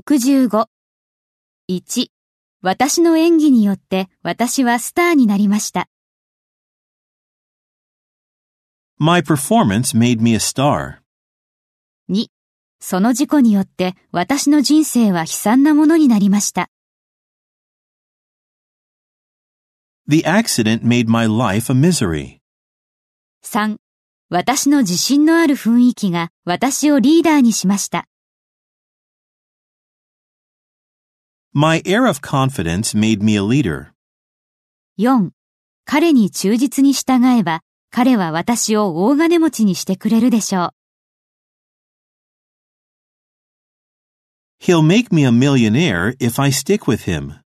65。1. 私の演技によって私はスターになりました。My performance made me a star. 2. その事故によって私の人生は悲惨なものになりました。The accident made my life a misery. 3. 私の自信のある雰囲気が私をリーダーにしました。My air of confidence made me a leader. 4. 彼に忠実に従えば彼は私を大金持ちにしてくれるでしょう。He'll make me a millionaire if I stick with him.